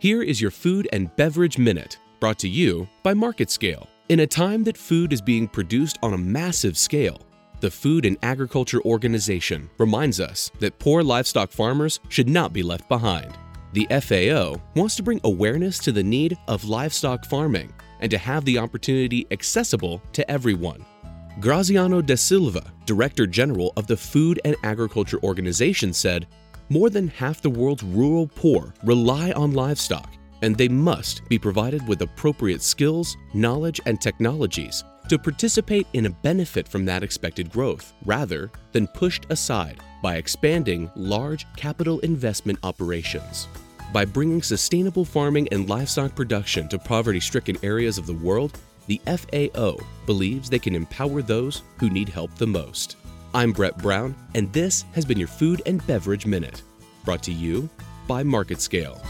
Here is your Food and Beverage Minute, brought to you by MarketScale. In a time that food is being produced on a massive scale, the Food and Agriculture Organization reminds us that poor livestock farmers should not be left behind. The FAO wants to bring awareness to the need of livestock farming and to have the opportunity accessible to everyone. Graziano da Silva, Director General of the Food and Agriculture Organization, said more than half the world's rural poor rely on livestock, and they must be provided with appropriate skills, knowledge, and technologies to participate in a benefit from that expected growth rather than pushed aside by expanding large capital investment operations. By bringing sustainable farming and livestock production to poverty stricken areas of the world, the FAO believes they can empower those who need help the most. I'm Brett Brown, and this has been your Food and Beverage Minute, brought to you by MarketScale.